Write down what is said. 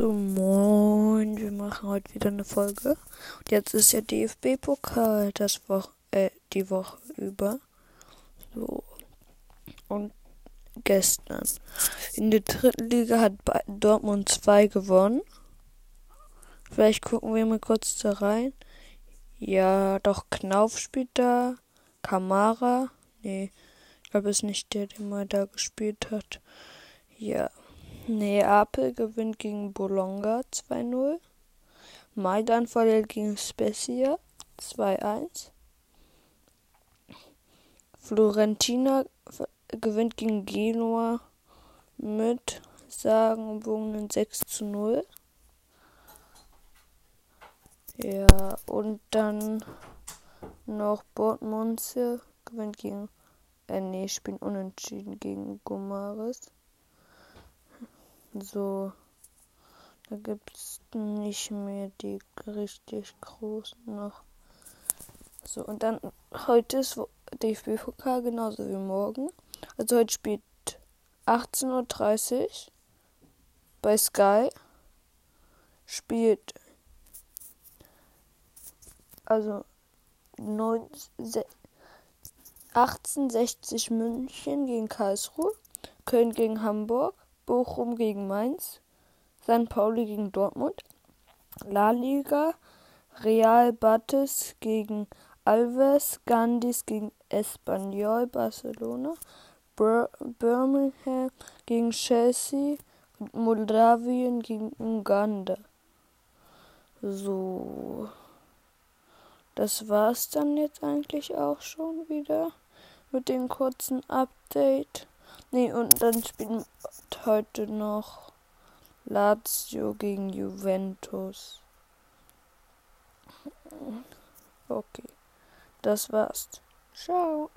So, moin, wir machen heute wieder eine Folge. Und jetzt ist ja DFB-Pokal das Woche, äh, die Woche über. So. Und gestern. In der dritten Liga hat Dortmund 2 gewonnen. Vielleicht gucken wir mal kurz da rein. Ja, doch Knauf spielt da. Kamara. Nee, ich glaube, es ist nicht der, der mal da gespielt hat. Ja. Neapel gewinnt gegen Bologna 2-0. Maidan verliert gegen Spezia 2-1. Florentina gewinnt gegen Genua mit sagenumwogenen 6 zu 0. Ja, und dann noch Bortmonse gewinnt gegen, äh, nee, spielen unentschieden gegen Gomares. So, da gibt es nicht mehr die richtig großen noch. So, und dann heute ist DFB-Pokal genauso wie morgen. Also heute spielt 18.30 Uhr bei Sky. Spielt also 1860 München gegen Karlsruhe, Köln gegen Hamburg, Bochum gegen Mainz, St. Pauli gegen Dortmund, La Liga, Real Batis gegen Alves, Gandis gegen Espanyol Barcelona, Bir Birmingham gegen Chelsea und Moldawien gegen Uganda. So. Das war's dann jetzt eigentlich auch schon wieder mit dem kurzen Update. Nee, und dann spielen heute noch Lazio gegen Juventus. Okay, das war's. Ciao.